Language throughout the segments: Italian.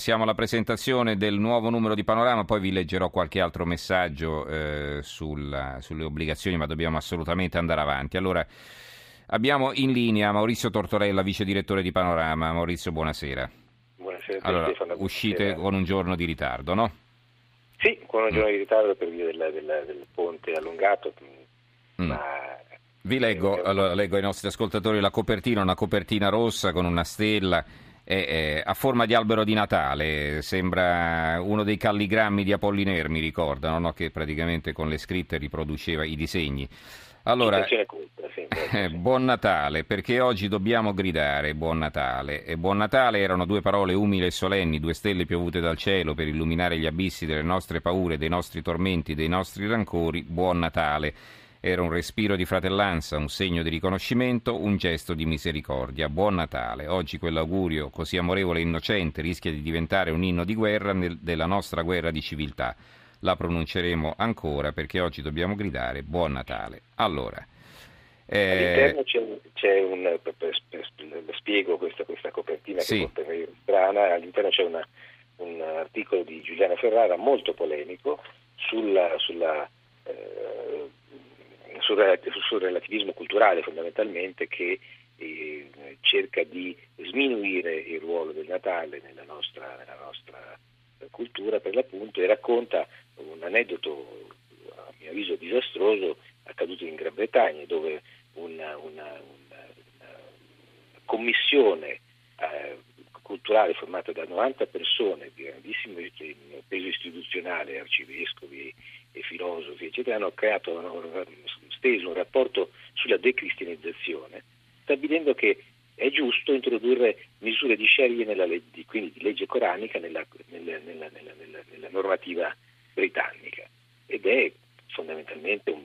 Siamo alla presentazione del nuovo numero di Panorama, poi vi leggerò qualche altro messaggio eh, sulla, sulle obbligazioni, ma dobbiamo assolutamente andare avanti. Allora, abbiamo in linea Maurizio Tortorella, vice direttore di Panorama. Maurizio, buonasera. Buonasera. Allora, uscite buonasera. con un giorno di ritardo, no? Sì, con un giorno di ritardo per via della- della- del ponte allungato, Mm. ma Vi leggo, Eh, allora, leggo ai nostri ascoltatori la copertina, una copertina rossa con una stella è- è a forma di albero di Natale, sembra uno dei calligrammi di Apollinaire, mi ricordano, no? che praticamente con le scritte riproduceva i disegni. Allora, eh, buon Natale, perché oggi dobbiamo gridare Buon Natale. E Buon Natale erano due parole umili e solenni, due stelle piovute dal cielo per illuminare gli abissi delle nostre paure, dei nostri tormenti, dei nostri rancori. Buon Natale. Era un respiro di fratellanza, un segno di riconoscimento, un gesto di misericordia. Buon Natale. Oggi quell'augurio così amorevole e innocente rischia di diventare un inno di guerra nel- della nostra guerra di civiltà. La pronunceremo ancora perché oggi dobbiamo gridare Buon Natale. Allora, eh, all'interno c'è, c'è un, per- per- per- spiego questa, questa copertina Sì. che sembrare strana, all'interno c'è una- un articolo di Giuliana Ferrara molto polemico sulla, sulla, eh, sul, sul relativismo culturale fondamentalmente che eh, cerca di sminuire il ruolo del Natale nella nostra, nella nostra eh, cultura per l'appunto e racconta un aneddoto a mio avviso disastroso accaduto in Gran Bretagna dove una, una- una- una commissione eh, culturale formata da 90 persone di grandissimo peso istituzionale, arcivescovi e filosofi, eccetera, hanno creato, hanno steso un rapporto sulla decristianizzazione, stabilendo che è giusto introdurre misure di sharia nella legge, quindi di legge coranica nella, nella- nella- nella- normativa britannica ed è fondamentalmente un-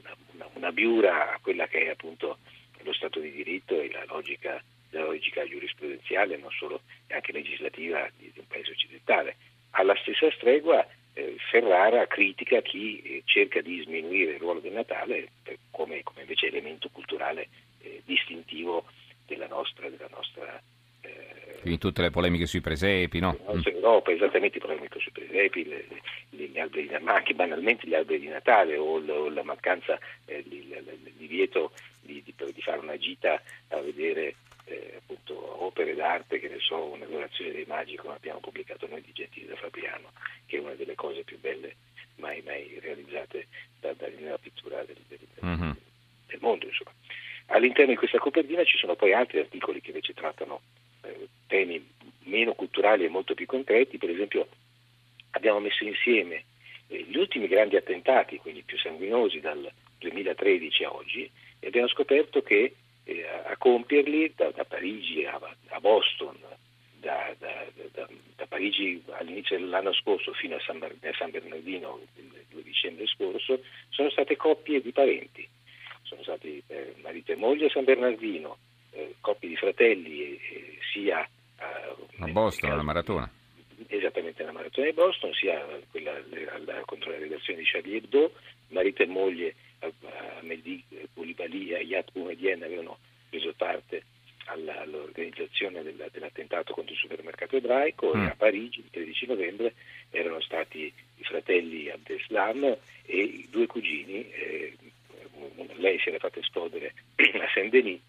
una, una- una biura a quella che è appunto lo Stato di diritto e la logica, la logica giurisprudenziale, non solo anche legislativa di, di un paese occidentale. Alla stessa stregua eh, Ferrara critica chi eh, cerca di sminuire il ruolo del Natale per- come, come invece elemento culturale eh, distintivo della nostra, della nostra eh, quindi tutte le polemiche sui presepi, no? la nostra Europa, esattamente polemico sui presepi, le- le- gli alberi, ma anche banalmente gli alberi di Natale o, l- o la mancanza eh, di, l- l- il divieto di, di- di fare una gita a vedere eh, appunto opere d'arte, che ne so, una donazione dei magi come abbiamo pubblicato noi di Gentile da Fabriano, che è una delle cose più belle mai, mai realizzate da, da- nella pittura del, del- Mhm. del mondo. Insomma. All'interno di questa copertina ci sono poi altri articoli che invece trattano eh, temi meno culturali e molto più concreti, per esempio abbiamo messo insieme eh, gli ultimi grandi attentati, quelli più sanguinosi dal 2013 a oggi, e abbiamo scoperto che eh, a compierli da, da Parigi a, a Boston, da, da- da- Parigi all'inizio dell'anno scorso fino a San, a San Bernardino il 2 dicembre scorso, sono state coppie di parenti, sono stati eh, marito e moglie a San Bernardino, eh, coppie di fratelli eh, eh, sia eh, A Boston, alla maratona. esattamente nella maratona di Boston, sia quella alla- contro la redazione di Charlie Hebdo, marito e moglie a, a Mehdi Koulibaly e Ayat Boumediene avevano preso parte alla- all'organizzazione della- dell'attentato contro il supermercato ebraico Mm. e a Parigi il 13 novembre erano stati i fratelli Abdeslam e i due cugini, eh, lei si era fatta esplodere a Saint-Denis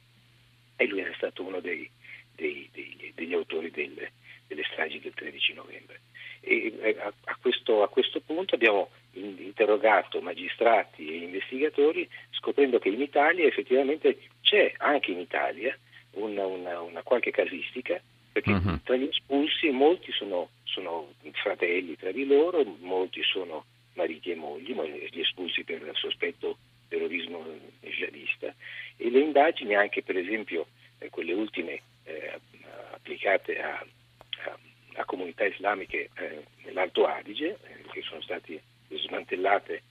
e lui era stato uno dei, dei- dei- degli autori delle, delle stragi del 13 novembre. E eh, a, a questo, a questo punto abbiamo interrogato magistrati e investigatori scoprendo che in Italia effettivamente c'è anche in Italia una, una- una qualche casistica perché Mhm. tra gli espulsi molti sono, sono fratelli tra di loro, molti sono mariti e mogli, ma gli espulsi per sospetto terrorismo jihadista e le indagini anche per esempio eh, quelle ultime eh, applicate a, a- a comunità islamiche eh, nell'Alto Adige eh, che sono state smantellate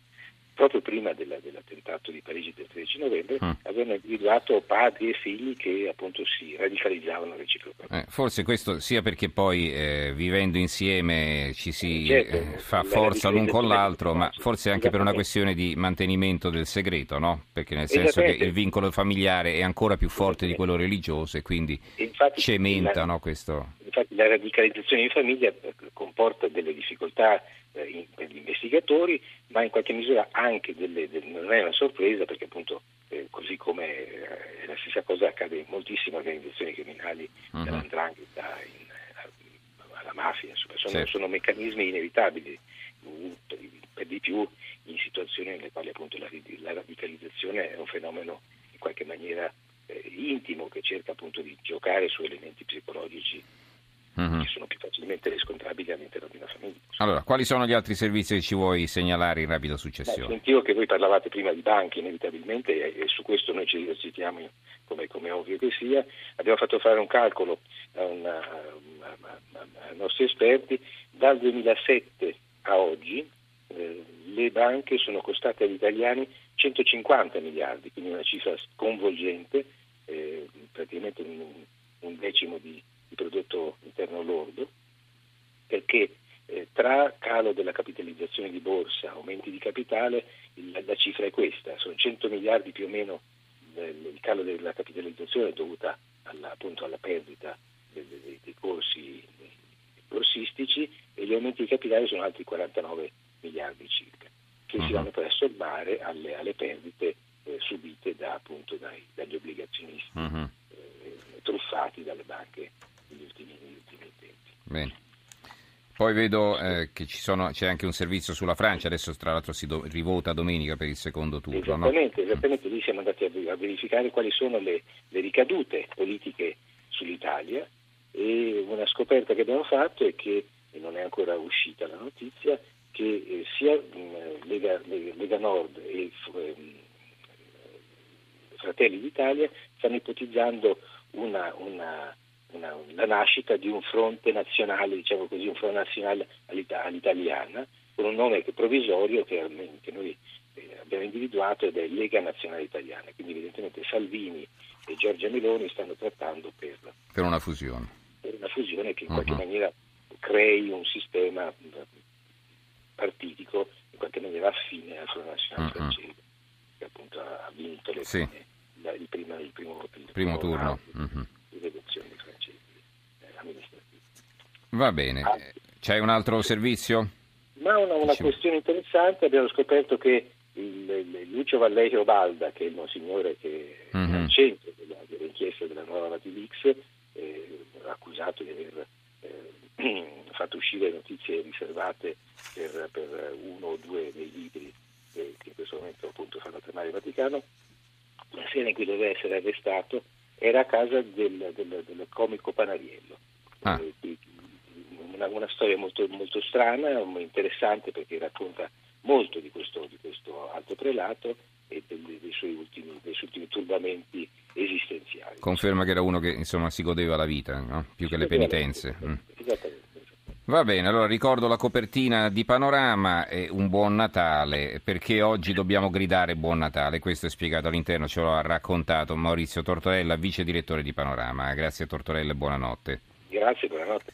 proprio prima della- dell'attentato di Parigi del 13 novembre Mm. avevano individuato padri e figli che appunto si radicalizzavano reciprocamente. Eh, forse questo sia perché poi eh, vivendo insieme ci si Certo, eh, fa forza l'un con l'altro, ma forse anche per una questione di mantenimento del segreto, no? Perché nel senso che il vincolo familiare è ancora più forte di quello religioso e quindi E infatti cementa la- no, questo. Infatti la radicalizzazione in famiglia eh, comporta delle difficoltà eh, in, investigatori, ma in qualche misura anche delle, delle, non è una sorpresa perché appunto eh, così come eh, la stessa cosa accade in moltissime organizzazioni criminali, uh-huh. dall'andrangheta alla mafia, insomma, sono, certo. sono meccanismi inevitabili, per di più in situazioni nelle quali appunto la, la radicalizzazione è un fenomeno in qualche maniera eh, intimo che cerca appunto di giocare su elementi psicologici uh-huh. che sono più facilmente riscontrabili all'interno di una famiglia. Allora, quali sono gli altri servizi che ci vuoi segnalare in rapida successione? Beh, sentivo che voi parlavate prima di banche inevitabilmente e, e su questo noi ci esercitiamo come, come, ovvio che sia. Abbiamo fatto fare un calcolo a, una, ai nostri esperti, dal 2007 a oggi eh, le banche sono costate agli italiani 150 miliardi, quindi una cifra sconvolgente, eh, praticamente un, un decimo di, prodotto interno lordo, perché eh, tra calo della capitalizzazione di borsa, aumenti di capitale, il, la cifra è questa, sono 100 miliardi più o meno il calo della capitalizzazione dovuta alla, appunto alla perdita dei, dei, dei corsi borsistici e gli aumenti di capitale sono altri 49 miliardi circa, che si mhm. vanno poi a sommare alle, alle perdite eh, subite da, appunto, dai, dagli obbligazionisti uh-huh. eh, truffati dalle banche negli ultimi, negli ultimi tempi. Bene. Poi vedo eh, che sono, c'è anche un servizio sulla Francia, adesso tra l'altro si do, rivota domenica per il secondo turno. Esattamente, no? esattamente lì siamo andati a, verificare quali sono le, le, ricadute politiche sull'Italia e una scoperta che abbiamo fatto è che, e non è ancora uscita la notizia, che eh, sia mh, Lega, Lega, Nord e eh, Fratelli d'Italia stanno ipotizzando una, una, una, la nascita di un fronte nazionale, diciamo così, un fronte nazionale all'italiana, con un nome provvisorio che, che noi eh, abbiamo individuato ed è Lega Nazionale Italiana. Quindi evidentemente Salvini e Giorgia Meloni stanno trattando per, per una fusione. Per una fusione che in qualche uh-huh. maniera crei un sistema partitico in qualche maniera affine al Front Nazionale uh-huh. francese, che appunto ha vinto le sì. prime, il, prima, il, primo, il primo turno uh-huh. di elezioni francesi eh, amministrative. Va bene, ah, c'è un altro servizio? Ma una, una questione interessante, abbiamo scoperto che il, il Lucio Vallejo Balda, che è il monsignore che è al centro della, dell'inchiesta della nuova Vatilix, eh, accusato di aver eh, fatto uscire notizie riservate per, per, uno o due dei libri che, che in questo momento appunto fanno tremare il Vaticano, la sera in cui doveva essere arrestato era a casa del, del, del comico Panariello. Ah. Eh, una, una, storia molto, molto strana, interessante perché racconta molto di questo, di questo alto prelato e dei, dei, suoi ultimi, dei, suoi ultimi, turbamenti esistenziali. Conferma che era uno che insomma si godeva la vita, no? più che le penitenze. Mm. Esattamente. Va bene, allora ricordo la copertina di Panorama e un buon Natale, perché oggi dobbiamo gridare buon Natale, questo è spiegato all'interno, ce lo ha raccontato Maurizio Tortorella, vice direttore di Panorama. Grazie Tortorella e buonanotte. Grazie, buonanotte.